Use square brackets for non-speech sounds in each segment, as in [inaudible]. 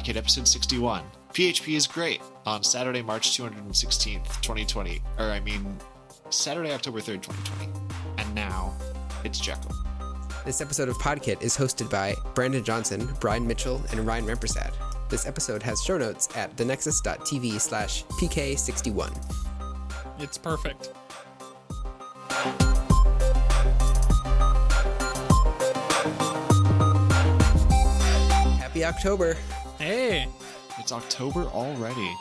Podkit episode 61. PHP is great on Saturday, March 216th, 2020. Or, I mean, Saturday, October 3rd, 2020. And now, it's Jekyll. This episode of Podkit is hosted by Brandon Johnson, Brian Mitchell, and Ryan Rampersad. This episode has show notes at thenexus.tv slash pk61. It's perfect. Happy October. Hey, It's October already.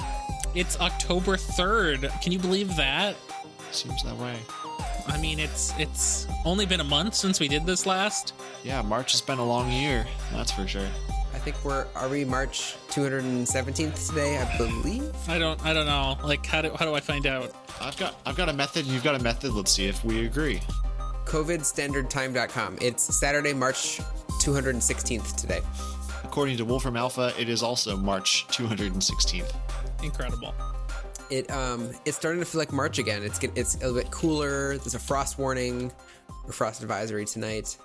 it's October 3rd. Can you believe that? Seems that way. I mean, it's it's only been a month since we did this last. Yeah, March has been a long year. That's for sure. I think we're, are we March 217th today, I believe? I don't I don't know. Like how do how do I find out? I've got I've got a method. You've got a method. Let's see if we agree. COVIDstandardtime.com. It's Saturday, March 216th today. According to Wolfram Alpha, it is also March 216th. Incredible. It um it's starting to feel like March again. It's get, it's a little bit cooler. There's a frost warning, or frost advisory tonight.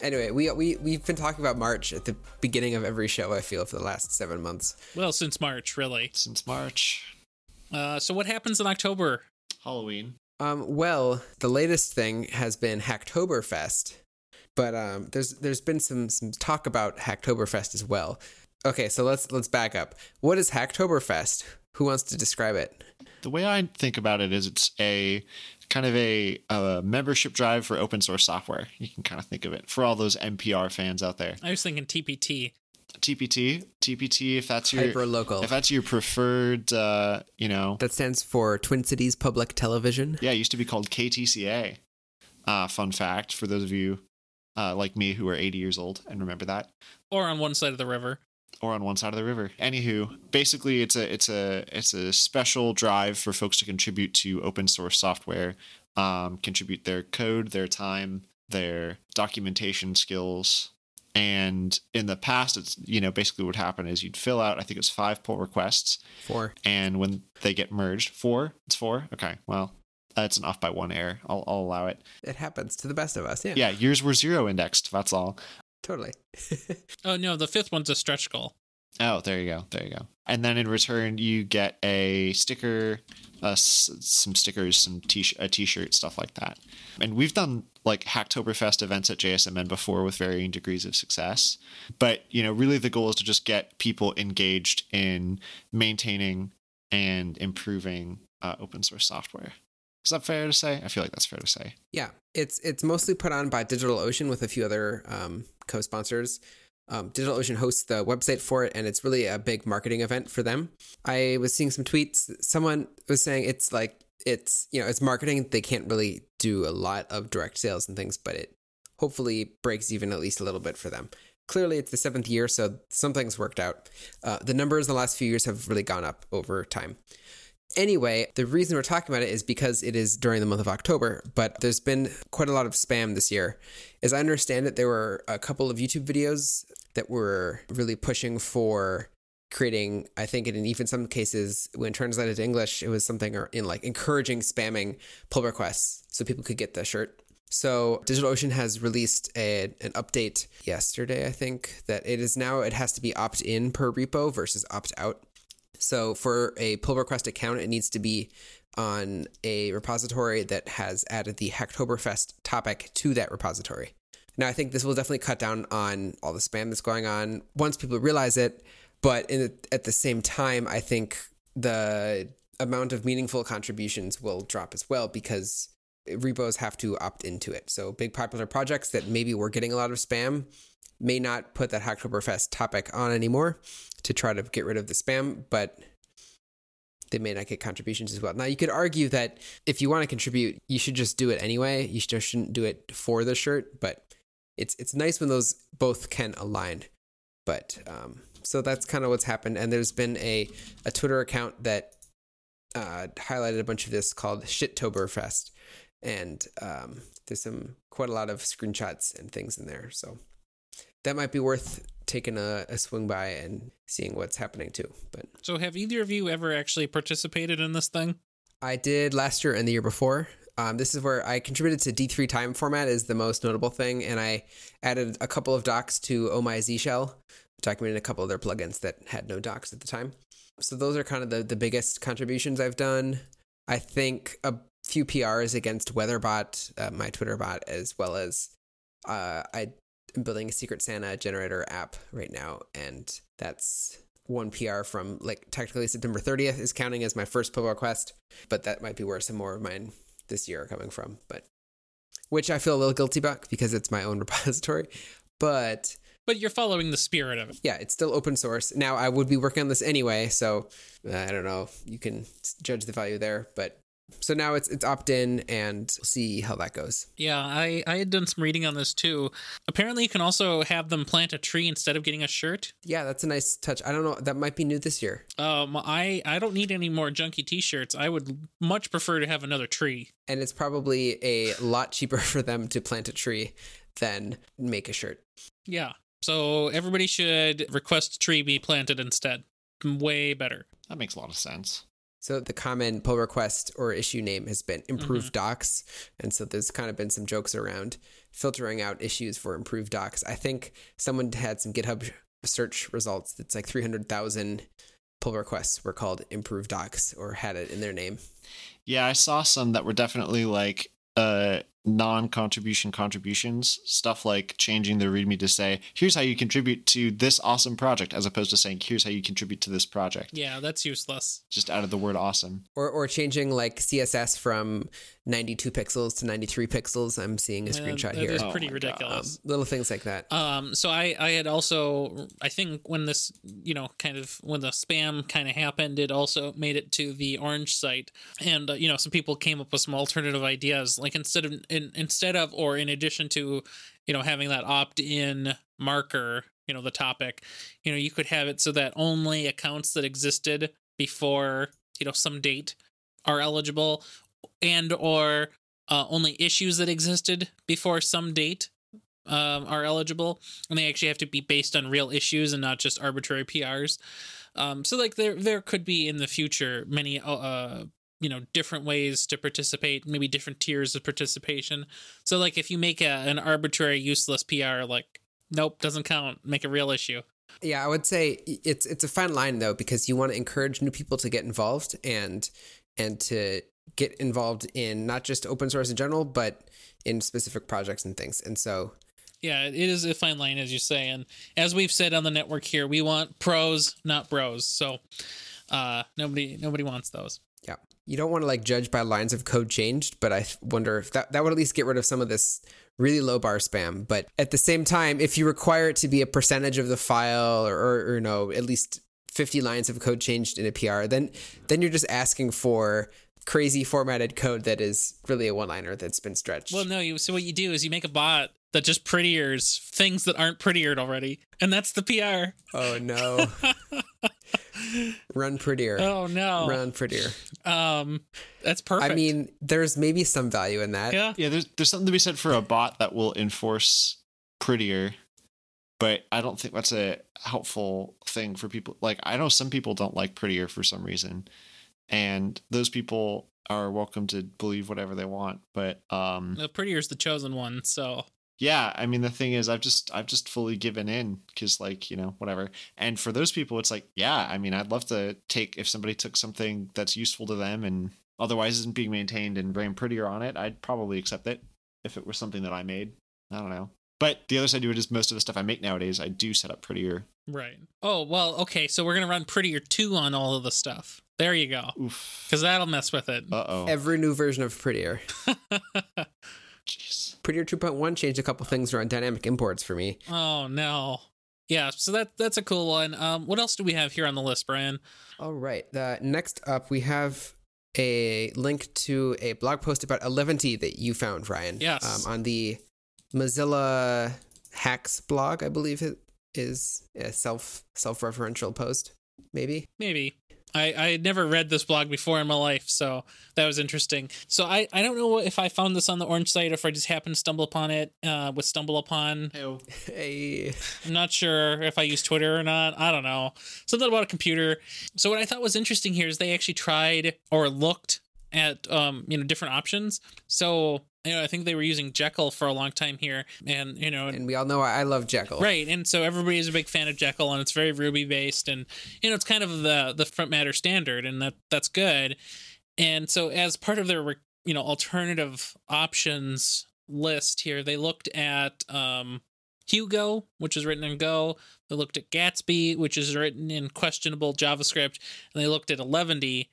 Anyway, we we we've been talking about March at the beginning of every show. I feel for the last seven months. Well, since March, really. Since March, Uh, so what happens in October? Halloween. Um, well, the latest thing has been Hacktoberfest, but um, there's there's been some some talk about Hacktoberfest as well. Okay, so let's let's back up. What is Hacktoberfest? Who wants to describe it? The way I think about it is it's a kind of a, a membership drive for open source software. You can kind of think of it for all those NPR fans out there. I was thinking TPT. TPT, TPT. If that's your Hyper local. if that's your preferred, uh, you know, That stands for Twin Cities Public Television. yeah, it used to be called KTCA. Uh, fun fact for those of you uh, like me who are 80 years old and remember that. Or on one side of the river. or on one side of the river. Anywho, basically it's a it's a it's a special drive for folks to contribute to open source software, um, contribute their code, their time, their documentation skills. And in the past, it's you know basically what happened is you'd fill out I think it's five pull requests, four and when they get merged, four it's four. Okay, well that's an off by one error. I'll, I'll allow it. it happens to the best of us. Yeah, Yeah, yours were zero indexed. That's all. totally. [laughs] Oh no, the fifth one's a stretch goal. Oh, there you go. There you go. And then in return, you get a sticker, uh, s- some stickers, some t a t-shirt, stuff like that. And we've done like Hacktoberfest events at JSMN before with varying degrees of success. But you know, really, the goal is to just get people engaged in maintaining and improving uh, open source software. Is that fair to say? I feel like that's fair to say. Yeah, it's it's mostly put on by DigitalOcean with a few other um, co-sponsors. Um, DigitalOcean hosts the website for it, and it's really a big marketing event for them. I was seeing some tweets. Someone was saying it's like it's you know it's marketing. They can't really do a lot of direct sales and things, but it hopefully breaks even at least a little bit for them. Clearly, it's the seventh year, so something's worked out. Uh, the numbers in the last few years have really gone up over time. Anyway, the reason we're talking about it is because it is during the month of October, but there's been quite a lot of spam this year. As I understand it, there were a couple of YouTube videos that were really pushing for creating, I think in even some cases, when translated to English, it was something in like encouraging spamming pull requests so people could get the shirt. So DigitalOcean has released a, an update yesterday, I think, that it is now, it has to be opt in per repo versus opt out. So for a pull request account, it needs to be on a repository that has added the Hacktoberfest topic to that repository. Now, I think this will definitely cut down on all the spam that's going on once people realize it. But the, at the same time, I think the amount of meaningful contributions will drop as well because repos have to opt into it. So big popular projects that maybe were getting a lot of spam may not put that Hacktoberfest topic on anymore to try to get rid of the spam, but they may not get contributions as well. Now, you could argue that if you want to contribute, you should just do it anyway. You just shouldn't do it for the shirt, but it's it's nice when those both can align. But um, so that's kind of what's happened. And there's been a, a Twitter account that uh, highlighted a bunch of this called Shittoberfest. And um, there's some quite a lot of screenshots and things in there. So that might be worth taking a, a swing by and seeing what's happening too. But So have either of you ever actually participated in this thing? I did last year and the year before. Um, this is where I contributed to D3 time format is the most notable thing, and I added a couple of docs to Oh My Z Shell documented a couple of their plugins that had no docs at the time. So those are kind of the, the biggest contributions I've done. I think a few PRs against Weatherbot, uh, my Twitter bot, as well as uh, I building a Secret Santa generator app right now, and that's one PR from like technically September 30th is counting as my first pull request, but that might be where some more of mine this year are coming from. But which I feel a little guilty about because it's my own [laughs] repository. But But you're following the spirit of it. yeah, it's still open source. Now I would be working on this anyway, so uh, I don't know. You can judge the value there, but so now it's it's opt in, and we'll see how that goes. Yeah, I, I had done some reading on this too. Apparently, you can also have them plant a tree instead of getting a shirt. Yeah, that's a nice touch. I don't know. That might be new this year, Um, I I don't need any more junky T-shirts. I would much prefer to have another tree. and it's probably a lot cheaper [laughs] for them to plant a tree than make a shirt. Yeah. So everybody should request a tree be planted instead. Way better. That makes a lot of sense. So the common pull request or issue name has been improved docs, and so there's kind of been some jokes around filtering out issues for improved docs. I think someone had some GitHub search results that's like 300,000 pull requests were called improved docs or had it in their name. Yeah, I saw some that were definitely like uh non-contribution contributions stuff like changing the readme to say here's how you contribute to this awesome project as opposed to saying here's how you contribute to this project Yeah, that's useless. just out of the word awesome Or, or changing like CSS from 92 pixels to 93 pixels. I'm seeing a Uh, screenshot that here. is Oh pretty my God. Um, ridiculous. little things like that. Um, so I, I had also, I think when this, you know, kind of when the spam kind of happened, it also made it to the orange site, and uh, you know, some people came up with some alternative ideas, like instead of, in, instead of, or in addition to, you know, having that opt-in marker, you know, the topic, you know, you could have it so that only accounts that existed before, you know, some date are eligible, and or uh, only issues that existed before some date um, are eligible, and they actually have to be based on real issues and not just arbitrary PRs. Um, so, like there there could be in the future many uh, uh, you know different ways to participate, maybe different tiers of participation. So, like if you make a, an arbitrary useless PR, like nope doesn't count, make a real issue. Yeah, I would say it's it's a fine line though because you want to encourage new people to get involved and and to get involved in not just open source in general, but in specific projects and things. And so Yeah, it is a fine line, as you say. And as we've said on the network here, we want pros, not bros. So uh, nobody nobody wants those. yeah, you don't want to like judge by lines of code changed, but I wonder if that that would at least get rid of some of this really low bar spam. But at the same time, if you require it to be a percentage of the file or, or, or you know at least 50 lines of code changed in a PR, then then you're just asking for crazy formatted code that is really a one liner that's been stretched. Well, no. You so what you do is you make a bot that just prettiers things that aren't prettiered already, and that's the PR. Oh no. [laughs] Run prettier. Oh no. Run prettier. Um, that's perfect. I mean, there's maybe some value in that. yeah. yeah there's, there's something to be said for a bot that will enforce prettier but i don't think that's a helpful thing for people like i know some people don't like prettier for some reason and those people are welcome to believe whatever they want but um The prettier's the chosen one. So. Yeah i mean the thing is i've just i've just fully given in because like you know whatever. And for those people it's like yeah i mean i'd love to take if somebody took something that's useful to them and otherwise isn't being maintained and ran prettier on it i'd probably accept it if it was something that i made. I don't know. But the other side to it is most of the stuff i make nowadays i do set up prettier right. Oh well. Okay. So we're gonna run prettier two on all of the stuff. There you go. Because that'll mess with it. uh-oh Every new version of Prettier. [laughs] jeez Prettier 2.1 changed a couple things around dynamic imports for me. oh no. Yeah. So that that's a cool one. Um, what else do we have here on the list, Brian? All right. The next up, we have a link to a blog post about Eleventy that you found, Ryan. Yes. Um, on the Mozilla Hacks blog, I believe it is a self self referential post. Maybe. Maybe. I, I had never read this blog before in my life, so that was interesting. So I, I don't know if I found this on the Orange site or if I just happened to stumble upon it uh, with Stumble Upon. [laughs] Hey. I'm not sure if I use Twitter or not. I don't know. Something about a computer. So what I thought was interesting here is they actually tried or looked at um, you know different options. So you know, I think they were using Jekyll for a long time here, and you know, And we all know I I love Jekyll. Right, and so everybody is a big fan of Jekyll, and it's very Ruby based, and you know it's kind of the the front matter standard, and that that's good. And so as part of their you know alternative options list here, they looked at um, Hugo, which is written in Go. They looked at Gatsby, which is written in questionable JavaScript, and they looked at Eleventy,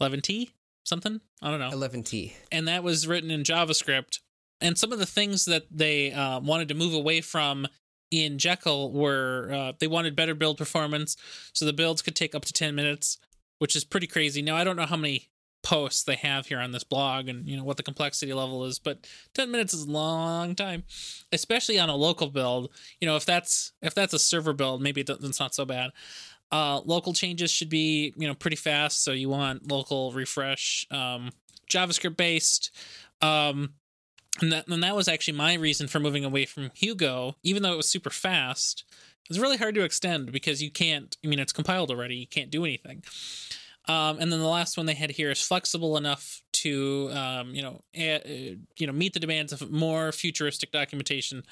Eleventy something I don't know 11T. and that was written in JavaScript. And some of the things that they uh, wanted to move away from in Jekyll were uh, they wanted better build performance, so the builds could take up to ten minutes, which is pretty crazy. Now I don't know how many posts they have here on this blog and you know what the complexity level is but 10 minutes is a long time especially on a local build you know if that's if that's a server build maybe it's not so bad uh, local changes should be you know pretty fast, so you want local refresh, um, JavaScript based. Um, and that and that was actually my reason for moving away from Hugo, even though it was super fast. It was really hard to extend because you can't. I mean, it's compiled already. You can't do anything. Um, and then the last one they had here is flexible enough to, um, you know, a, you know, meet the demands of more futuristic documentation.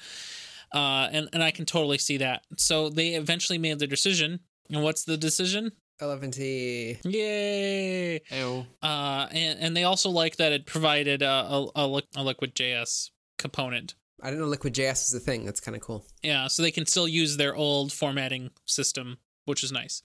Uh, and and I can totally see that. So they eventually made the decision. And what's the decision? Eleventy. Yay! Ew. Uh, and and they also like that it provided a a, a, a Liquid JS component. I didn't know Liquid JS is a thing. That's kind of cool. Yeah, so they can still use their old formatting system, which is nice.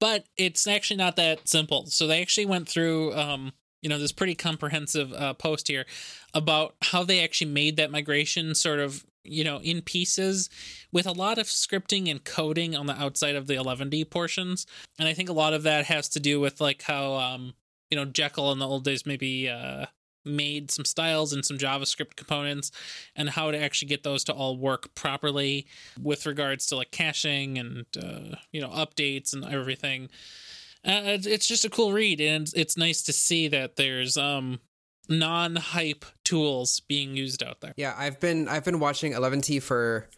But it's actually not that simple. So they actually went through, um, you know, this pretty comprehensive uh, post here about how they actually made that migration sort of, you know, in pieces with a lot of scripting and coding on the outside of the Eleventy portions. And I think a lot of that has to do with like how, um, you know, Jekyll in the old days maybe uh, made some styles and some JavaScript components and how to actually get those to all work properly with regards to like caching and uh, you know updates and everything. Uh, it's- just a cool read and it's nice to see that there's um non-hype tools being used out there. Yeah, I've been I've been watching Eleventy for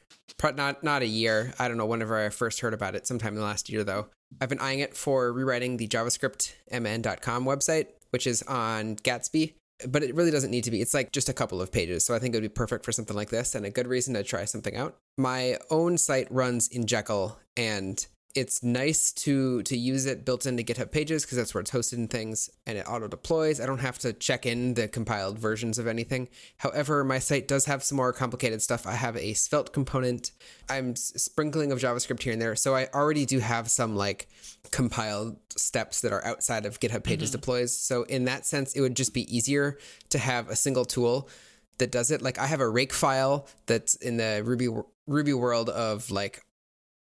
not not a year. I don't know whenever I first heard about it. Sometime in the last year though. I've been eyeing it for rewriting the JavaScript mn.com website, which is on Gatsby. But it really doesn't need to be. It's like just a couple of pages. So I think it would be perfect for something like this and a good reason to try something out. My own site runs in Jekyll and it's nice to to use it built into GitHub Pages because that's where it's hosted and things, and it auto deploys. I don't have to check in the compiled versions of anything. However, my site does have some more complicated stuff. I have a Svelte component. I'm sprinkling of JavaScript here and there, so I already do have some like compiled steps that are outside of GitHub Pages mm-hmm. deploys. So in that sense, it would just be easier to have a single tool that does it. Like I have a rake file that's in the Ruby Ruby world of like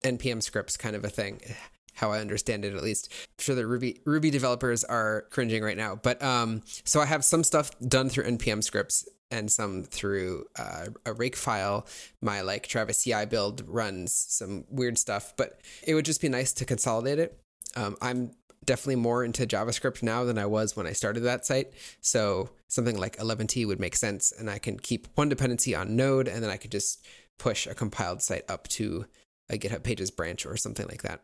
npm scripts kind of a thing [sighs] how i understand it at least. I'm sure that ruby ruby developers are cringing right now but um so i have some stuff done through npm scripts and some through uh, a rake file. My like travis ci build runs some weird stuff but it would just be nice to consolidate it. Um, i'm definitely more into javascript now than i was when i started that site. So something like Eleventy would make sense and i can keep one dependency on node and then i could just push a compiled site up to a GitHub Pages branch or something like that.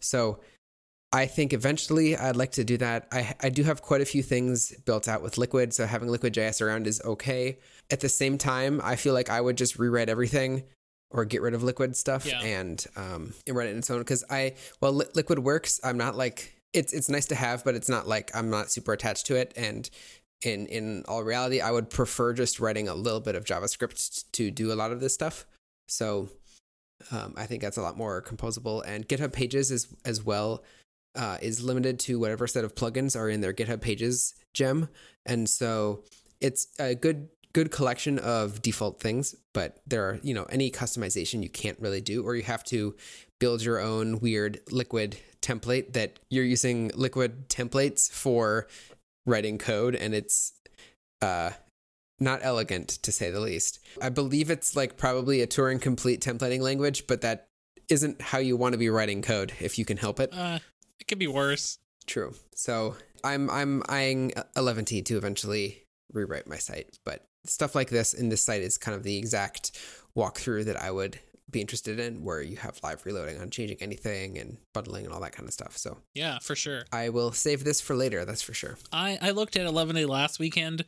So I think eventually I'd like to do that. I, I do have quite a few things built out with Liquid, so having Liquid.js around is okay. At the same time, I feel like I would just rewrite everything or get rid of Liquid stuff Yeah. and um, and run it in its own. Because I, well, Li- Liquid works. I'm not like, it's, it's nice to have, but it's not like I'm not super attached to it. And in, in all reality, I would prefer just writing a little bit of JavaScript to do a lot of this stuff. So um, I think that's a lot more composable. And GitHub Pages is as well uh, is limited to whatever set of plugins are in their GitHub Pages gem, and so it's a good good collection of default things. But there are you know any customization you can't really do, or you have to build your own weird Liquid template that you're using Liquid templates for writing code, and it's uh, not elegant to say the least. I believe it's like probably a Turing complete templating language, but that isn't how you want to be writing code if you can help it. Uh, it could be worse. True. So I'm I'm eyeing Eleventy to eventually rewrite my site, but stuff like this in this site is kind of the exact walkthrough that I would be interested in, where you have live reloading on changing anything and bundling and all that kind of stuff. So Yeah, for sure. I will save this for later. That's for sure. I I looked at Eleventy last weekend,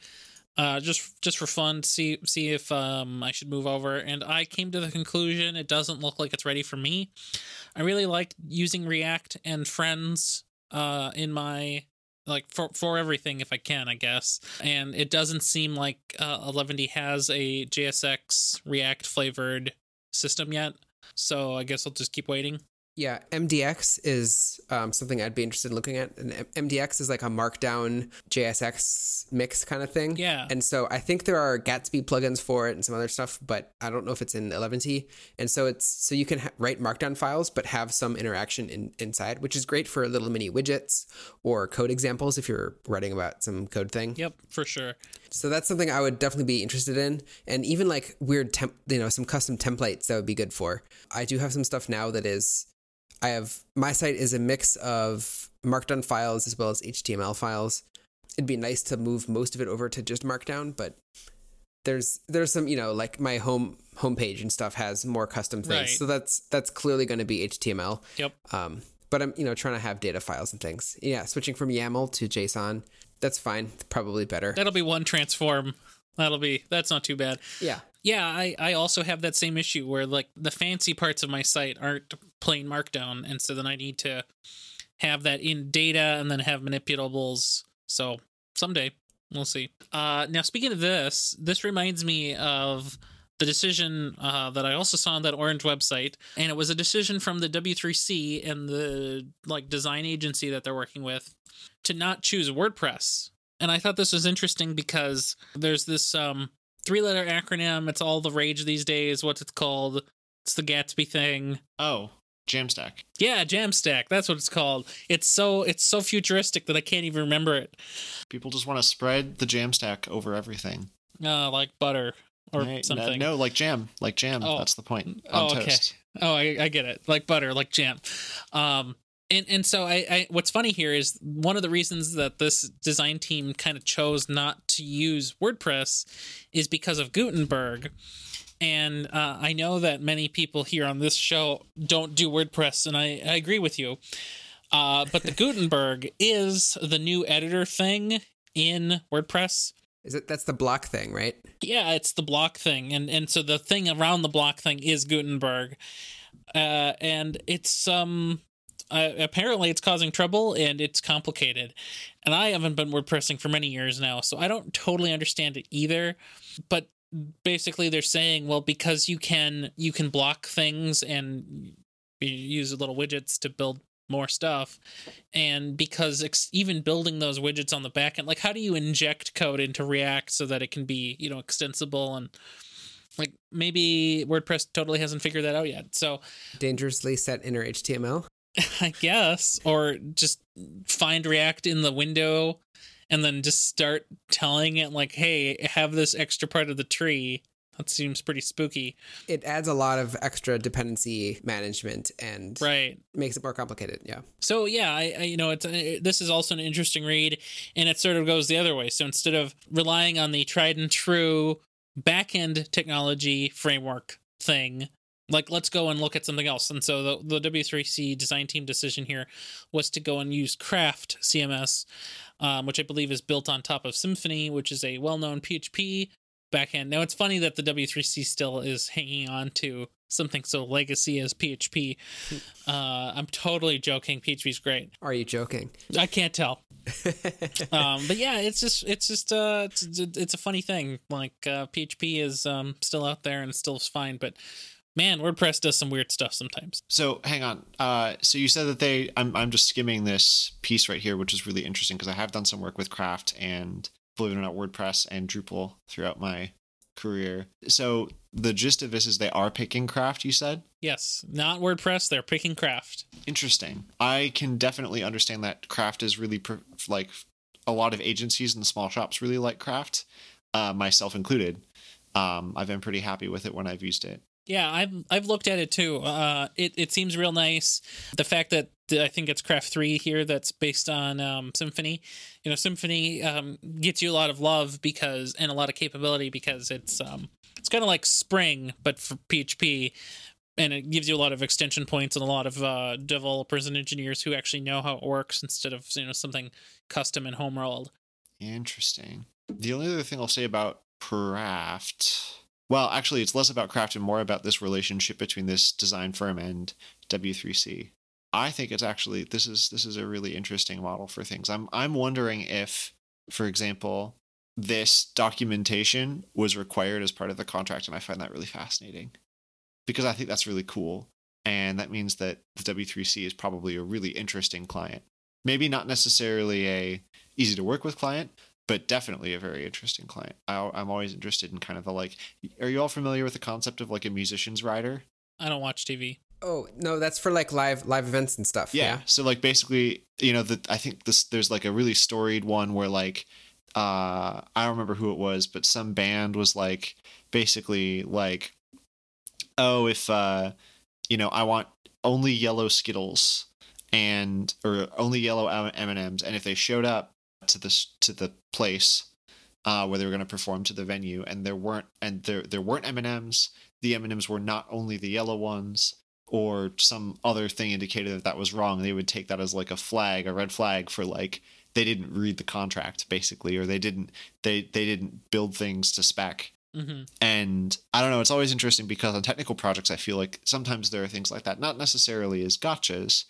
uh, just just for fun, see see if um I should move over, and I came to the conclusion it doesn't look like it's ready for me. I really like using React and Friends uh in my like for for everything if I can, I guess. And it doesn't seem like uh, Eleventy has a JSX React flavored system yet. So I guess I'll just keep waiting. Yeah, MDX is um, something I'd be interested in looking at. And MDX is like a Markdown JSX mix kind of thing. Yeah. And so I think there are Gatsby plugins for it and some other stuff, but I don't know if it's in Eleventy. And so it's so you can ha- write Markdown files, but have some interaction in, inside, which is great for little mini widgets or code examples if you're writing about some code thing. Yep, for sure. So that's something I would definitely be interested in, and even like weird temp, you know, some custom templates that would be good for. I do have some stuff now that is, I have my site is a mix of Markdown files as well as HTML files. It'd be nice to move most of it over to just Markdown, but there's there's some you know like my home homepage and stuff has more custom things, Right. so that's that's clearly going to be HTML. Yep. Um, but I'm you know trying to have data files and things. Yeah, switching from YAML to JSON, that's fine. Probably better. That'll be one transform. That'll be that's not too bad. Yeah. Yeah, I, I also have that same issue where like the fancy parts of my site aren't plain markdown, and so then I need to have that in data and then have manipulables. So someday we'll see. Uh, now speaking of this, this reminds me of the decision uh, that I also saw on that Orange website, and it was a decision from the W3C and the like design agency that they're working with to not choose WordPress. And I thought this was interesting because there's this um, three letter acronym. It's all the rage these days. What's it called? It's the Gatsby thing. Oh, Jamstack. Yeah, Jamstack. That's what it's called. It's so it's so futuristic that I can't even remember it. People just want to spread the Jamstack over everything. Uh, like butter or Right? No- something. No, like jam, like jam. Oh. That's the point. Oh, On okay. toast. Oh, I, I get it. Like butter, like jam. Um, and and so I, I what's funny here is one of the reasons that this design team kind of chose not to use WordPress is because of Gutenberg. And uh, I know that many people here on this show don't do WordPress, and I, I agree with you. Uh, but the [laughs] Gutenberg is the new editor thing in WordPress. Is it that's the block thing, right? Yeah, it's the block thing, and and so the thing around the block thing is Gutenberg, uh, and it's um uh, apparently it's causing trouble and it's complicated, and I haven't been WordPressing for many years now, so I don't totally understand it either. But basically, they're saying, well, because you can you can block things and use little widgets to build more stuff and because ex- even building those widgets on the back end like how do you inject code into react so that it can be you know extensible and like maybe wordpress totally hasn't figured that out yet so Dangerously set inner HTML. [laughs] i guess or just find react in the window and then just start telling it like hey have this extra part of the tree that seems pretty spooky It adds a lot of extra dependency management and right makes it more complicated. Yeah. So yeah, I, I you know it's uh, this is also an interesting read, and it sort of goes the other way. So instead of relying on the tried and true backend technology framework thing, like let's go and look at something else. And so the the W3C design team decision here was to go and use Craft CMS, um, which I believe is built on top of Symfony which is a well known PHP backend. Now it's funny that the W3C still is hanging on to something so legacy as PHP. Uh, I'm totally joking. PHP's great. Are you joking? I can't tell. [laughs] um, but yeah, it's just it's just uh it's, it's a funny thing. Like uh, PHP is um still out there and still fine, but man, WordPress does some weird stuff sometimes. So hang on. Uh, so you said that they. I'm I'm just skimming this piece right here, which is really interesting because I have done some work with Craft and believe it or not, WordPress and Drupal throughout my career. So the gist of this is they are picking Craft. You said. Yes, not WordPress. They're picking Craft. Interesting. I can definitely understand that Craft is really pr- like a lot of agencies and small shops really like Craft, uh, myself included. Um, I've been pretty happy with it when I've used it. Yeah, I've I've looked at it too. Uh, it it seems real nice. The fact that I think it's Craft Three here that's based on um, Symfony. You know, Symfony um, gets you a lot of love because and a lot of capability because it's um, it's kind of like Spring but for PHP. and it gives you a lot of extension points and a lot of uh, developers and engineers who actually know how it works instead of you know something custom and home rolled. Interesting. The only other thing I'll say about Craft, well, actually, it's less about Craft and more about this relationship between this design firm and W3C. I think it's actually this is this is a really interesting model for things. I'm I'm wondering if, for example, this documentation was required as part of the contract, and I find that really fascinating because I think that's really cool, and that means that the W3C is probably a really interesting client. Maybe not necessarily a easy to work with client, but definitely a very interesting client. I, I'm always interested in kind of the like. Are you all familiar with the concept of like a musician's rider? I don't watch TV. Oh no, that's for like live live events and stuff. Yeah. So like basically, you know, the I think this there's like a really storied one where like uh I don't remember who it was, but some band was like basically like oh if uh you know, I want only yellow Skittles and or only yellow M&Ms and if they showed up to this to the place uh, where they were going to perform to the venue and there weren't and there there weren't M&Ms the M&Ms were not only the yellow ones or some other thing indicated that that was wrong. They would take that as like a flag a red flag for like they didn't read the contract basically or they didn't they they didn't build things to spec. Hmm and i don't know it's always interesting because on technical projects i feel like sometimes there are things like that not necessarily as gotchas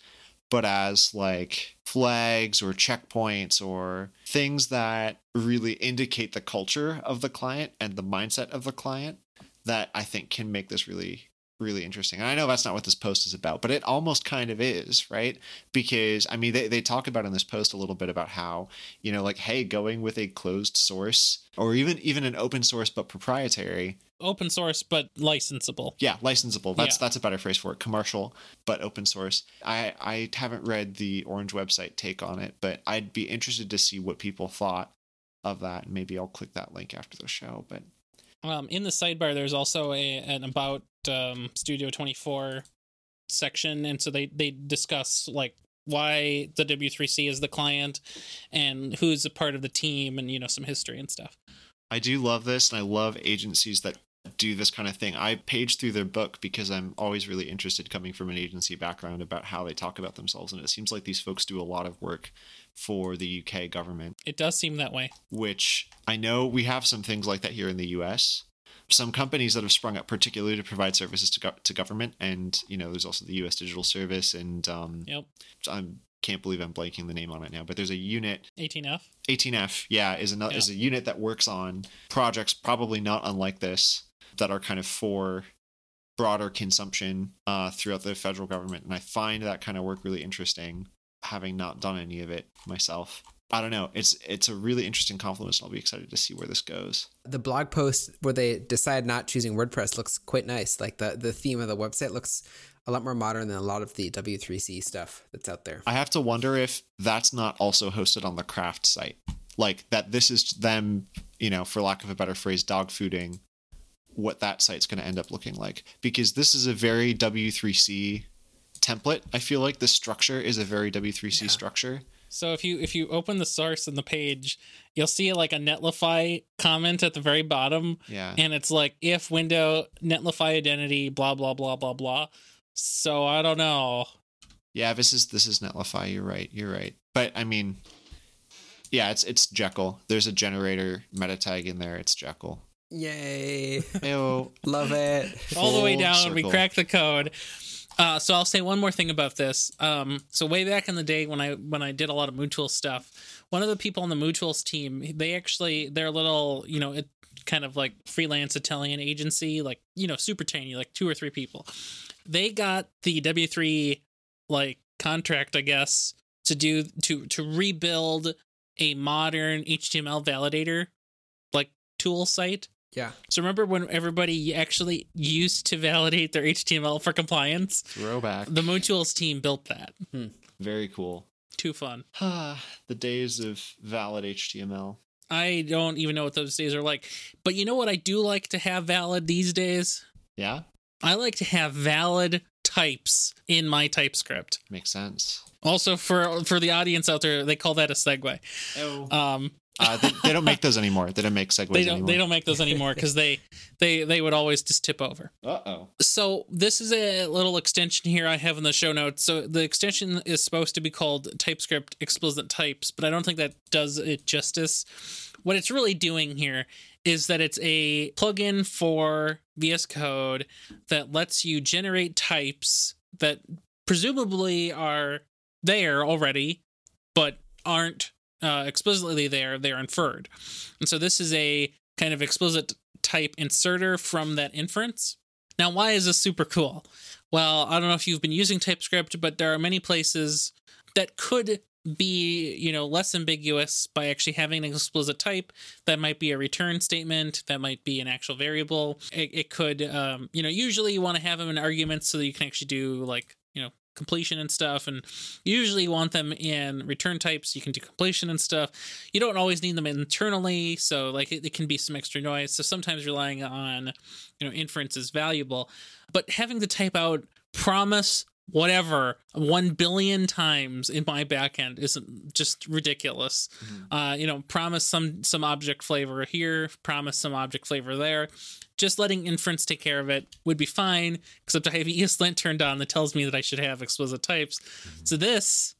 but as like flags or checkpoints or things that really indicate the culture of the client and the mindset of the client that I think can make this really really interesting. And I know that's not what this post is about, but it almost kind of is, right? Because I mean they, they talk about in this post a little bit about how, you know, like, hey, going with a closed source or even even an open source but proprietary Open source, but licensable. yeah licensable that's Yeah. that's a better phrase for it commercial but open source i i haven't read the orange website take on it but i'd be interested to see what people thought of that maybe i'll click that link after the show but Um, in the sidebar, there's also a an about um, Studio 24 section, and so they they discuss like why the W3C is the client and who's a part of the team, and you know some history and stuff. I do love this and i love agencies that do this kind of thing i page through their book because i'm always really interested coming from an agency background about how they talk about themselves and it seems like these folks do a lot of work for the uk government It does seem that way. which I know we have some things like that here in the US. Some companies that have sprung up particularly to provide services to, go- to government. And, you know, there's also the US Digital Service. And um, Yep. I can't believe I'm blanking the name on it now, but there's a unit, 18F. 18F, yeah, is, another, Yeah. is a unit that works on projects probably not unlike this that are kind of for broader consumption uh, throughout the federal government. And I find that kind of work really interesting, having not done any of it myself. I don't know. It's it's a really interesting confluence, and I'll be excited to see where this goes. The blog post where they decide not choosing WordPress looks quite nice. Like the the theme of the website looks a lot more modern than a lot of the W3C stuff that's out there. I have to wonder if that's not also hosted on the craft site. Like that this is them, you know, for lack of a better phrase, dog fooding what that site's going to end up looking like. Because this is a very W3C template. I feel like the structure is a very W3C structure. So if you if you open the source in the page, you'll see like a Netlify comment at the very bottom, Yeah. and it's like if window Netlify identity blah blah blah blah blah. So I don't know. Yeah, this is this is Netlify. You're right. You're right. But I mean, yeah, it's it's Jekyll. There's a generator meta tag in there. It's Jekyll. Yay! Ew. [laughs] Love it. all the way Full down. We circle. cracked the code. Uh, so I'll say one more thing about this. Um, so way back in the day when I when I did a lot of Mootools stuff, one of the people on the Mootools team, they actually they're a little you know it kind of like freelance Italian agency, like you know super tiny, like two or three people. They got the W three like contract, I guess, to do to to rebuild a modern HTML validator like tool site. Yeah. So remember when everybody actually used to validate their HTML for compliance? Throwback. The Mootools team built that. Hmm. Very cool. Too fun. [sighs] the days of valid HTML. I don't even know what those days are like. But you know what I do like to have valid these days? Yeah, I like to have valid types in my TypeScript. makes sense. Also for for the audience out there, they call that a segue. Oh, Um Uh, they, they don't make those anymore. They don't make [laughs] segways They don't. anymore. They don't make those anymore because they, they, they would always just tip over. Uh oh. So this is a little extension here I have in the show notes. So the extension is supposed to be called TypeScript explicit types, but I don't think that does it justice. What it's really doing here is that it's a plugin for VS Code that lets you generate types that presumably are there already, but aren't uh, explicitly there. They're inferred, and so this is a kind of explicit type inserter from that inference. Now, why is this super cool? Well, I don't know if you've been using TypeScript, but there are many places that could be, you know, less ambiguous by actually having an explicit type. That might be a return statement. That might be an actual variable. It, it could, um, you know, usually you want to have them in arguments so that you can actually do like, you know, completion and stuff and usually you want them in return types. You can do completion and stuff. You don't always need them internally so like it, it can be some extra noise. So sometimes relying on you know inference is valuable. But having to type out promise whatever one billion times in my backend is just ridiculous. Uh you know promise some some object flavor here promise some object flavor there. Just letting inference take care of it would be fine except i have ESLint turned on that tells me that i should have explicit types. So this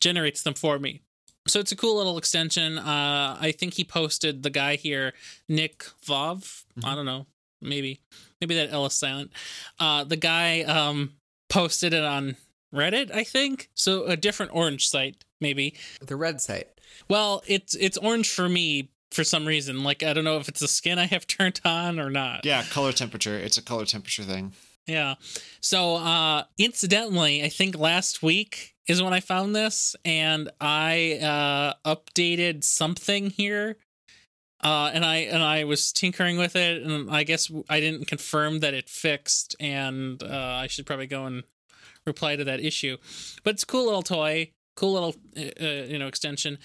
generates them for me. So it's a cool little extension. Uh i think he posted the guy here nick vov. I don't know. Maybe maybe that L is silent. Uh, the guy um, posted it on Reddit, I think. So a different orange site, maybe. The red site. Well, it's it's orange for me for some reason. Like I don't know if it's the skin I have [laughs] turned on or not. Yeah, color temperature. It's a color temperature thing. Yeah. So uh incidentally, I think last week is when I found this and I uh updated something here. Uh and I and I was tinkering with it and I guess I didn't confirm that it fixed and uh I should probably go and reply to that issue. But it's a cool little toy, cool little uh, uh, you know extension.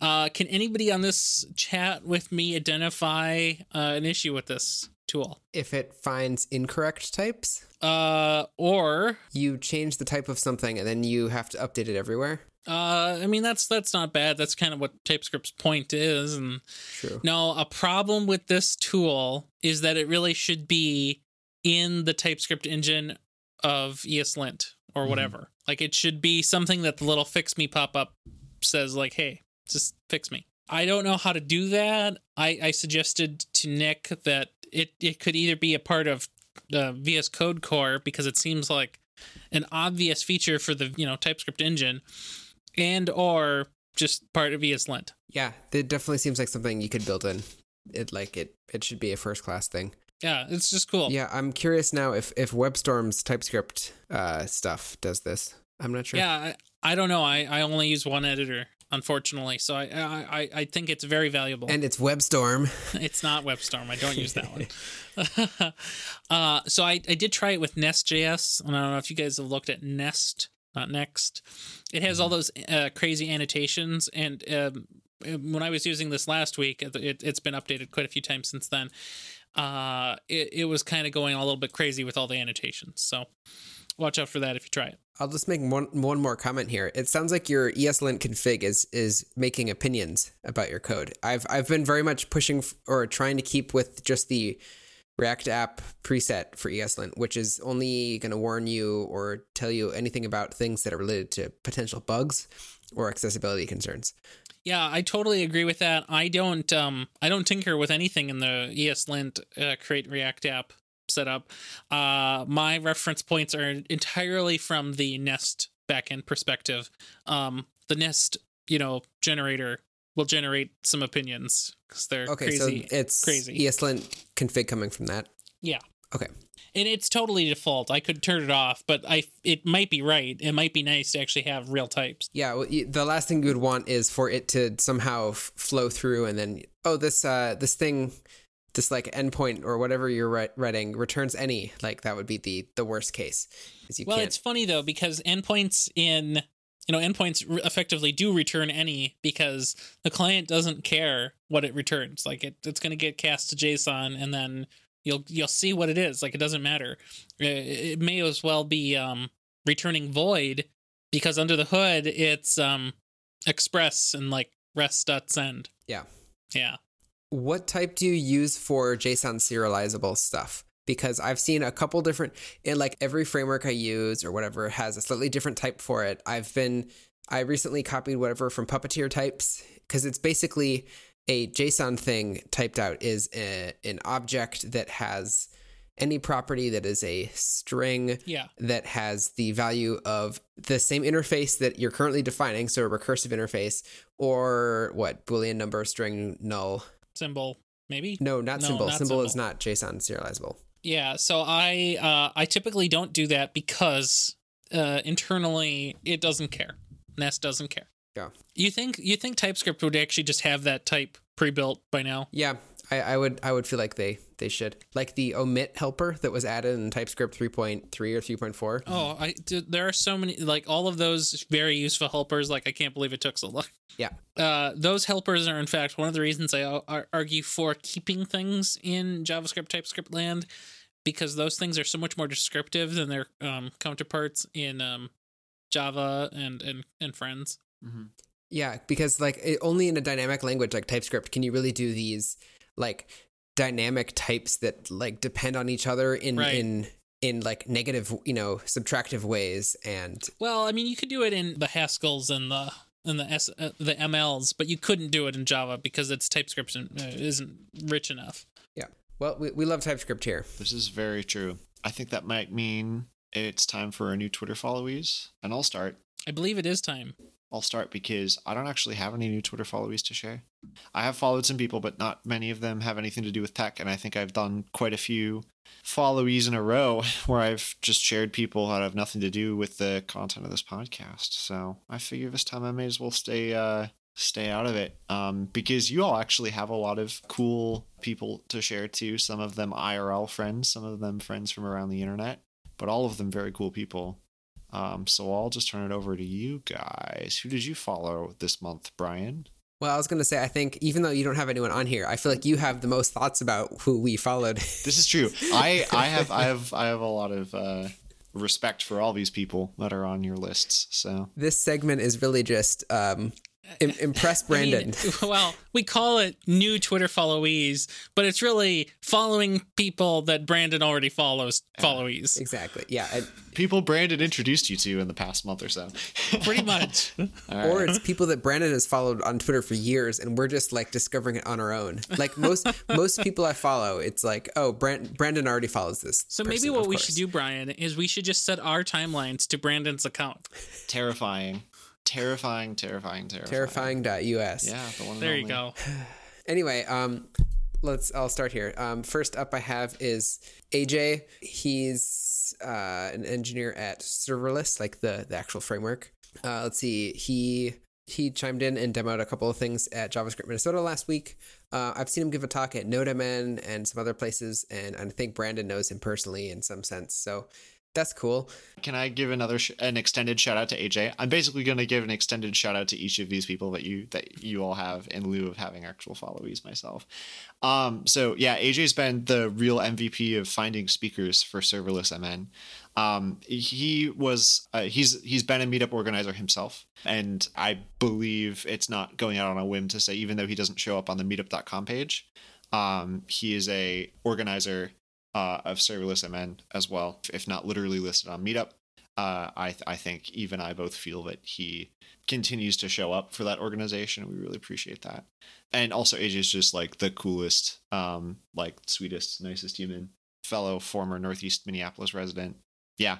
Uh can anybody on this chat with me identify uh, an issue with this tool? If it finds incorrect types, Uh or you change the type of something and then you have to update it everywhere. Uh, I mean that's that's not bad. That's kind of what TypeScript's point is. And True. no, a problem with this tool is that it really should be in the TypeScript engine of ESLint or Mhm. whatever. Like it should be something that the little fix me pop up says like, "Hey, just fix me." I don't know how to do that. I I suggested to Nick that it it could either be a part of the VS Code core because it seems like an obvious feature for the you know TypeScript engine, and or just part of ESLint. Yeah, it definitely seems like something you could build in. It like it it should be a first class thing. Yeah, it's just cool. Yeah, I'm curious now if if WebStorm's TypeScript uh, stuff does this. I'm not sure. Yeah, I, I don't know. I, I only use one editor, unfortunately, so I I, I think it's very valuable. And it's WebStorm. [laughs] [laughs] it's not WebStorm. I don't use that one. [laughs] uh, so I, I did try it with Nest.js, and I don't know if you guys have looked at Nest, not Next. It has all those uh, crazy annotations, and um, when I was using this last week, it, it's been updated quite a few times since then. Uh, it, it was kind of going a little bit crazy with all the annotations. So watch out for that if you try it. I'll just make one one more comment here. It sounds like your ESLint config is is making opinions about your code. I've I've been very much pushing f- or trying to keep with just the React app preset for ESLint, which is only going to warn you or tell you anything about things that are related to potential bugs or accessibility concerns. Yeah, I totally agree with that. I don't um I don't tinker with anything in the ESLint uh, create React app setup. Uh my reference points are entirely from the Nest backend perspective. Um the Nest, you know, generator will generate some opinions cuz they're Okay, crazy. so it's crazy. ESLint config coming from that. yeah. Okay. And it's totally default. I could turn it off, but I it might be right. It might be nice to actually have real types. Yeah, well, the last thing you would want is for it to somehow f- flow through, and then oh, this uh, this thing, this like endpoint or whatever you're writing returns any. Like that would be the the worst case. You Well, can't. it's funny though because endpoints in you know endpoints effectively do return any because the client doesn't care what it returns. Like it, it's going to get cast to JSON and then you'll you'll see what it is. Like it doesn't matter. Uh, It may as well be um, returning void because under the hood it's um, express and like rest.send. Yeah. Yeah. What type do you use for JSON serializable stuff? Because I've seen a couple different, in like every framework I use or whatever has a slightly different type for it. I've been, I recently copied whatever from Puppeteer types because it's basically a JSON thing typed out is a, an object that has any property that is a string Yeah. that has the value of the same interface that you're currently defining, so a recursive interface, or what, Boolean number, string, null. Symbol, maybe? No, not No, symbol. not symbol is not JSON serializable. Yeah, so I uh, I typically don't do that because uh, internally it doesn't care. Nest doesn't care. Yeah. You think you think TypeScript would actually just have that type pre-built by now? Yeah, I, I would I would feel like they they should like the omit helper that was added in TypeScript 3.3 or 3.4. Oh, I dude, there are so many like all of those very useful helpers. Like I can't believe it took so long. Yeah. Uh, those helpers are in fact one of the reasons I ar- argue for keeping things in JavaScript TypeScript land because those things are so much more descriptive than their um, counterparts in um, Java and and and friends. Mhm. Yeah, because like it, only in a dynamic language like TypeScript can you really do these like dynamic types that like depend on each other in Right. in in like negative, you know, subtractive ways and Well, I mean, you could do it in the Haskells and the and the S, uh, the MLs, but you couldn't do it in Java because its TypeScript uh, isn't rich enough. yeah. Well, we, we love TypeScript here. This is very true. I think that might mean it's time for a new Twitter followees, and I'll start. I believe it is time. I'll start because I don't actually have any new Twitter followees to share. I have followed some people, but not many of them have anything to do with tech. And I think I've done quite a few followees in a row [laughs] where I've just shared people that have nothing to do with the content of this podcast. So I figure this time I may as well stay uh, stay out of it um, because you all actually have a lot of cool people to share to. Some of them IRL friends, some of them friends from around the internet, but all of them very cool people. Um, so I'll just turn it over to you guys. Who did you follow this month, Brian? Well, I was going to say I think even though you don't have anyone on here, I feel like you have the most thoughts about who we followed. [laughs] This is true. I I have I have I have a lot of uh, respect for all these people that are on your lists. So this segment is really just um im- impress Brandon. I mean, [laughs] well, we call it new Twitter followees, but it's really following people that Brandon already follows followees. exactly. Yeah. and- people Brandon introduced you to in the past month or so. [laughs] Pretty much. All or it's people that Brandon has followed on Twitter for years, and we're just like discovering it on our own. Like most [laughs] most people I follow, it's like, oh, Brand- Brandon already follows this. So maybe what we course. should do, Brian, is we should just set our timelines to Brandon's account. terrifying, terrifying, terrifying, terrifying. Terrifying.us. Yeah, the one. and There you only. go. [laughs] Anyway, um, let's. I'll start here. Um, first up, I have is AJ. He's uh, an engineer at Serverless, like the the actual framework. Uh, let's see. He he chimed in and demoed a couple of things at JavaScript Minnesota last week. Uh, I've seen him give a talk at NodeMN and some other places, and I think Brandon knows him personally in some sense. So that's cool. Can I give another sh- an extended shout out to AJ? I'm basically going to give an extended shout out to each of these people that you that you all have in lieu of having actual followees myself. Um, so yeah, AJ's been the real MVP of finding speakers for serverless MN. Um, he was uh, he's he's been a meetup organizer himself, and I believe it's not going out on a whim to say even though he doesn't show up on the meetup.com page, um, he is a organizer uh, of serverless MN as well, if not literally listed on Meetup. Uh, I I think even I both feel that he continues to show up for that organization. We really appreciate that. And also AJ is just like the coolest, um, like sweetest, nicest human, fellow former Northeast Minneapolis resident. Yeah,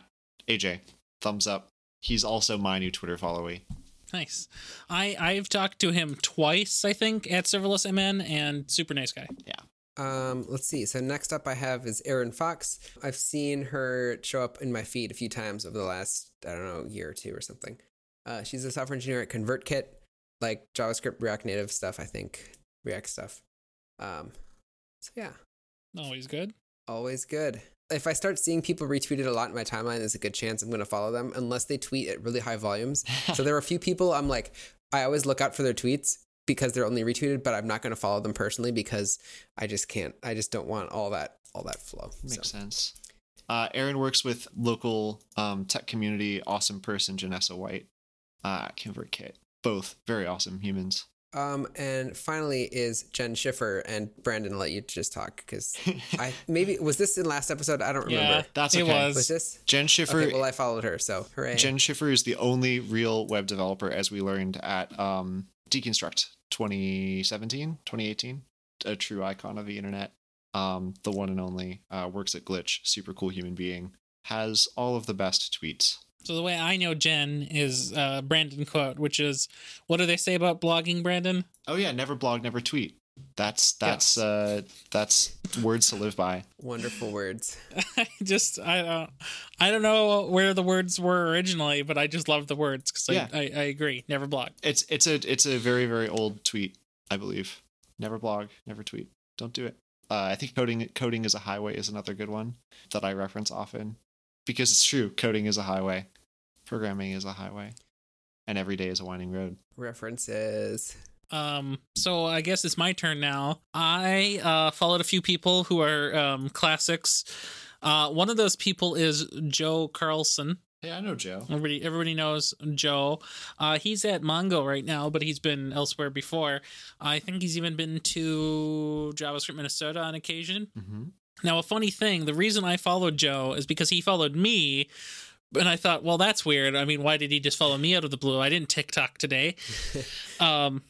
AJ, thumbs up. He's also my new Twitter followee. Nice. I I've talked to him twice, I think, at Serverless MN, and super nice guy. Um, let's see. So next up, I have is Erin Fox. I've seen her show up in my feed a few times over the last I don't know year or two or something. Uh, she's a software engineer at ConvertKit, like JavaScript, React Native stuff. I think React stuff. Um, so yeah, Always good. always good. If I start seeing people retweet it a lot in my timeline, there's a good chance I'm going to follow them unless they tweet at really high volumes. [laughs] so there are a few people I'm like, I always look out for their tweets because they're only retweeted, but I'm not going to follow them personally because I just can't. I just don't want all that all that flow. Makes so. sense. Uh, Erin works with local um, tech community, awesome person Janessa White uh, at ConvertKit. Both very awesome humans. Um, and finally is Jenn Schiffer and Brandon. I'll let you just talk because [laughs] I maybe was this in last episode. I don't remember. Yeah, That's it. Was was. this? Jenn Schiffer. Okay, well I followed her, so hooray. Jenn Schiffer is the only real web developer, as we learned at um, Deconstruct 2017, 2018. A true icon of the internet. Um, the one and only. Uh, works at Glitch. Super cool human being. Has all of the best tweets. So the way I know Jenn is uh, Brandon quote, which is, "What do they say about blogging, Brandon?" Oh yeah, never blog, never tweet. That's that's Yes. uh that's words to live by. Wonderful words. [laughs] I just I don't I don't know where the words were originally, but I just love the words because Yeah. I, I I agree. Never blog. It's it's a it's a very very old tweet, I believe. Never blog, never tweet. Don't do it. Uh, I think coding coding is a highway is another good one that I reference often because it's true. Coding is a highway, programming is a highway, and every day is a winding road. References. Um, so I guess it's my turn now. I uh, followed a few people who are um, classics. Uh, one of those people is Joe Carlson. Hey, I know Joe. Everybody, everybody knows Joe. Uh, he's at Mongo right now, but he's been elsewhere before. I think he's even been to JavaScript Minnesota on occasion. Mm-hmm. Now, a funny thing, the reason I followed Joe is because he followed me. And I thought, well, that's weird. I mean, why did he just follow me out of the blue? I didn't TikTok today. [laughs] um,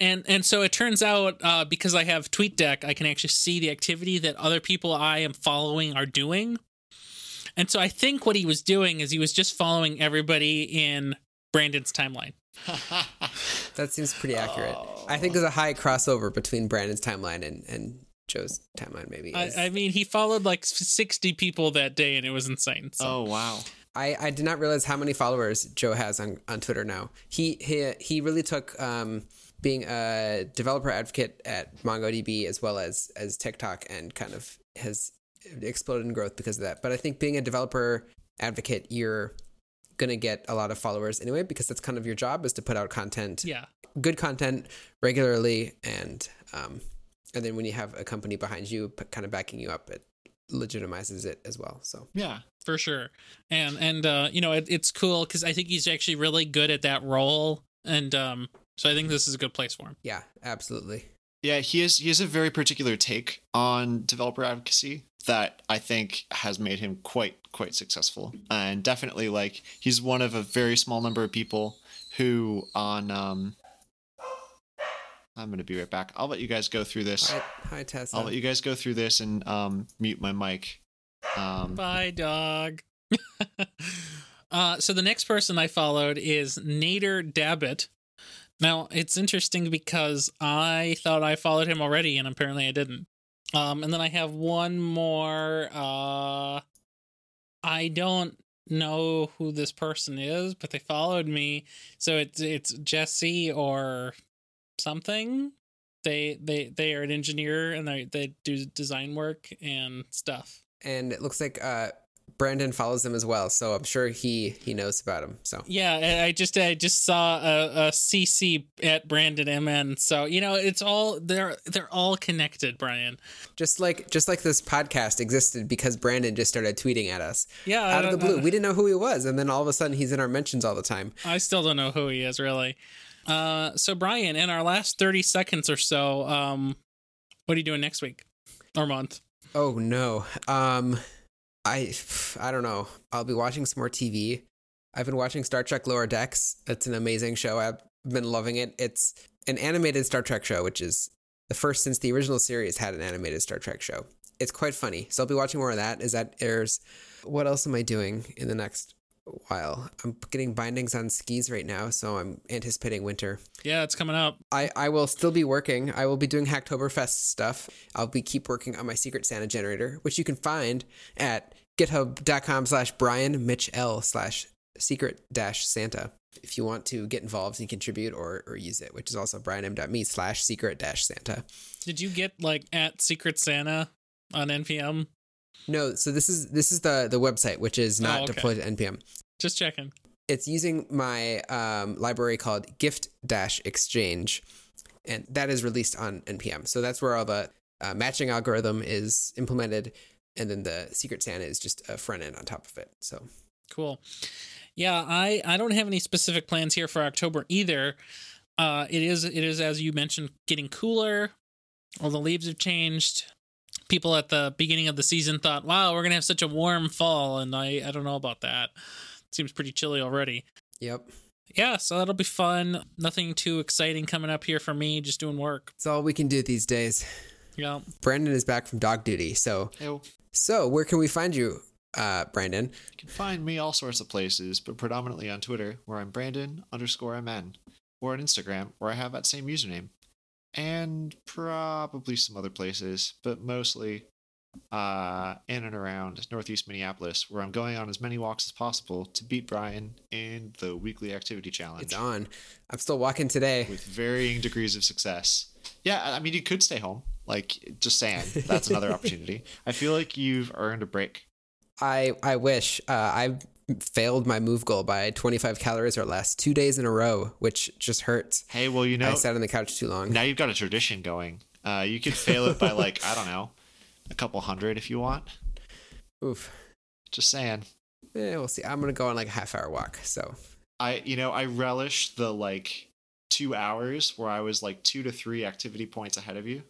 and and so it turns out uh, because I have TweetDeck, I can actually see the activity that other people I am following are doing. And so I think what he was doing is he was just following everybody in Brandon's timeline. [laughs] That seems pretty accurate. I Oh. think there's a high crossover between Brandon's timeline and, and Joe's timeline, maybe. I, I mean, he followed like 60 people that day, and it was insane. So. Oh wow. I, I did not realize how many followers Joe has on, on Twitter now. He he he really took um, being a developer advocate at MongoDB as well as as TikTok and kind of has exploded in growth because of that. But I think being a developer advocate, you're gonna get a lot of followers anyway because that's kind of your job is to put out content, Yeah. good content regularly, and um, and then when you have a company behind you, kind of backing you up, it legitimizes it as well. So Yeah. for sure and and uh you know it, it's cool because i think he's actually really good at that role and um so i think this is a good place for him yeah, absolutely. Yeah, he is he has a very particular take on developer advocacy that I think has made him quite quite successful. And definitely like he's one of a very small number of people who on um I'm gonna be right back. I'll let you guys go through this. Hi, hi Tessa. I'll let you guys go through this and um mute my mic. Um bye dog [laughs] uh so the next person i followed is nader dabit now it's interesting because i thought i followed him already and apparently i didn't. Um and then i have one more uh i don't know who this person is but they followed me. So it's it's jesse or something. They they they are an engineer and they they do design work and stuff. And it looks like uh, Brandon follows him as well, so I'm sure he he knows about him. So Yeah, I- just I just saw a, a CC at Brandon MN. So you know, it's all they're they're all connected, Brian. just like just like this podcast existed because Brandon just started tweeting at us Yeah, out of the blue. We didn't know who he was, and then all of a sudden he's in our mentions all the time. I still don't know who he is really. Uh, so Brian, in our last thirty seconds or so, um, what are you doing next week or month? Oh no, um, I I don't know. I'll be watching some more TV. I've been watching Star Trek Lower Decks. It's an amazing show. I've been loving it. It's an animated Star Trek show, which is the first since the original series had an animated Star Trek show. It's quite funny. So I'll be watching more of that as that airs. What else am I doing in the next while? I'm getting bindings on skis right now, so I'm anticipating winter. Yeah, it's coming up. I, I will still be working. I will be doing Hacktoberfest stuff. I'll be keep working on my secret Santa generator, which you can find at github.com slash Brian Mitch L slash secret dash Santa. If you want to get involved and contribute or, or use it, which is also brianm.me slash secret dash Santa. Did you get like at Secret Santa on NPM? No, so this is this is the the website, which is not Oh, okay. deployed to npm. Just checking. it's using my um, library called gift dash exchange and that is released on npm so that's where all the uh, matching algorithm is implemented and then the secret santa is just a front end on top of it so Cool. Yeah, I I don't have any specific plans here for October either. Uh, it is it is as you mentioned getting cooler. All the leaves have changed. People at the beginning of the season thought, "Wow, we're gonna have such a warm fall," and I I don't know about that. seems pretty chilly already. Yep. Yeah, so that'll be fun. Nothing too exciting coming up here for me. Just doing work. It's all we can do these days. Yeah. Brandon is back from dog duty. So, Ew. so where can we find you, uh, Brandon? You can find me all sorts of places, but predominantly on Twitter, where I'm Brandon underscore MN, or on Instagram, where I have that same username, and probably some other places, but mostly uh, in and around Northeast Minneapolis, where I'm going on as many walks as possible to beat Brian in the weekly activity challenge It's on. I'm still walking today. with varying degrees of success. Yeah, I mean, you could stay home. Like, just saying, that's another [laughs] opportunity. I feel like you've earned a break. I I wish uh, I failed my move goal by 25 calories or less two days in a row, which just hurts. Hey, well, you know, I sat on the couch too long. now you've got a tradition going. Uh, you could fail it by [laughs] like I don't know, a couple hundred if you want. Oof. Just saying. Eh, we'll see. I'm gonna go on like a half hour walk. So I you know I relish the like two hours where I was like two to three activity points ahead of you.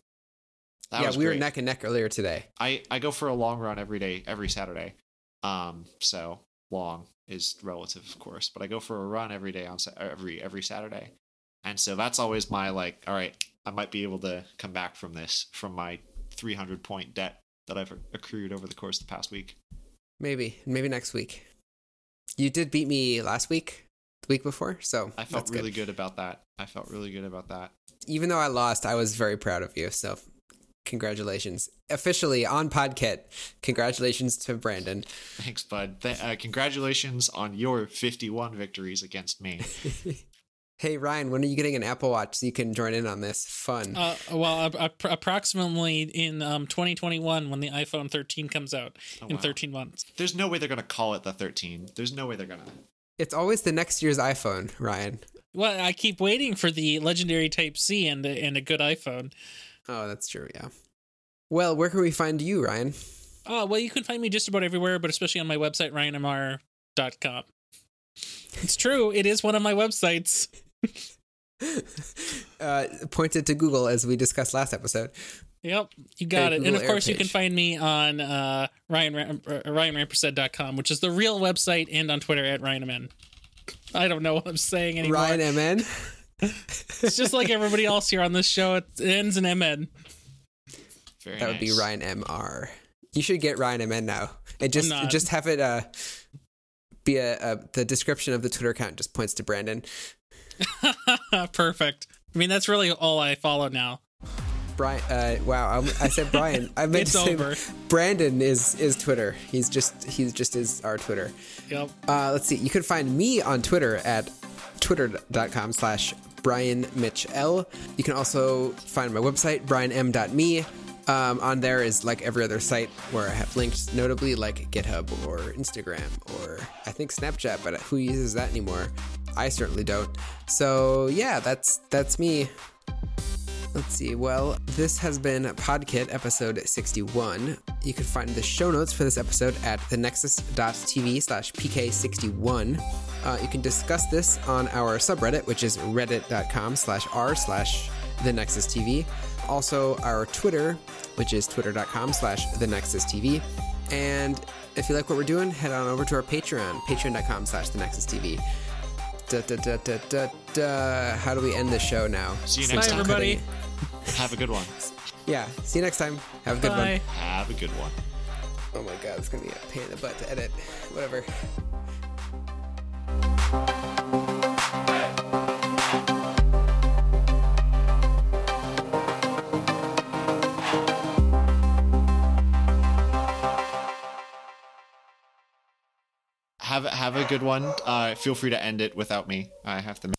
That yeah, we were neck and neck earlier today. I I go for a long run every day, every Saturday. Um, so long is relative, of course, but I go for a run every day on every every Saturday, and so that's always my like. All right, I might be able to come back from this from my 300 point debt that I've accrued over the course of the past week. Maybe maybe next week. You did beat me last week, the week before. So I felt really good. good about that. I felt really good about that. Even though I lost, I was very proud of you. So congratulations, officially on Podkit. Congratulations to Brandon. Thanks, bud. Th- uh, congratulations on your 51 victories against me. [laughs] Hey Ryan, when are you getting an Apple Watch so you can join in on this? Fun. Uh, well, ap- ap- approximately in um, 2021 when the iPhone 13 comes out Oh, in wow. 13 months. There's no way they're gonna call it the 13. There's no way they're gonna. it's always the next year's iPhone, Ryan. Well, I keep waiting for the legendary Type C and and a good iPhone. Oh, that's true. Yeah. Well, where can we find you, Ryan? Oh, well, you can find me just about everywhere, but especially on my website, ryanmr.com. It's true. It is one of my websites. [laughs] uh, pointed to Google as we discussed last episode. Yep, you got Hey, it. And of Air course, you can find me on uh, Ryan Ram- uh, RyanRampersad.com, which is the real website, and on Twitter at RyanMN. I don't know what I'm saying anymore. Ryan MN. [laughs] It's just like everybody else here on this show. It ends in MN. Very That would be. Ryan MR. You should get Ryan MN now, and just not. just have it uh be a, a the description of the Twitter account just points to Brandon. [laughs] Perfect. I mean, that's really all I follow now. Brian. Uh, wow, I, I said Brian. I meant It's to say over. Brandon is is Twitter. He's just he's just is our Twitter. Yep. Uh, let's see. You can find me on Twitter at twitter.com slash Brian Mitch L. You can also find my website, brianm.me. Um, on there is like every other site where I have links, notably like GitHub or Instagram or I think Snapchat, but who uses that anymore? I certainly don't. So yeah, that's that's me. Let's see. Well, this has been Podkit episode 61. You can find the show notes for this episode at thenexus.tv slash pk61. Uh, you can discuss this on our subreddit, which is reddit.com slash r slash thenexustv. Also, our Twitter, which is twitter.com slash thenexustv. And if you like what we're doing, head on over to our Patreon, patreon.com slash thenexustv. Da, da, da, da, da, da. How do we end the show now? See you Bye, next time. everybody. Have a good one. [laughs] Yeah. See you next time. Have a good Bye. one. Have a good one. Oh my god, it's gonna be a pain in the butt to edit. Whatever. Have have a good one. Uh, feel free to end it without me. I have to.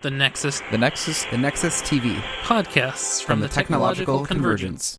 The Nexus The Nexus, the Nexus TV podcasts from, from the Technological Convergence.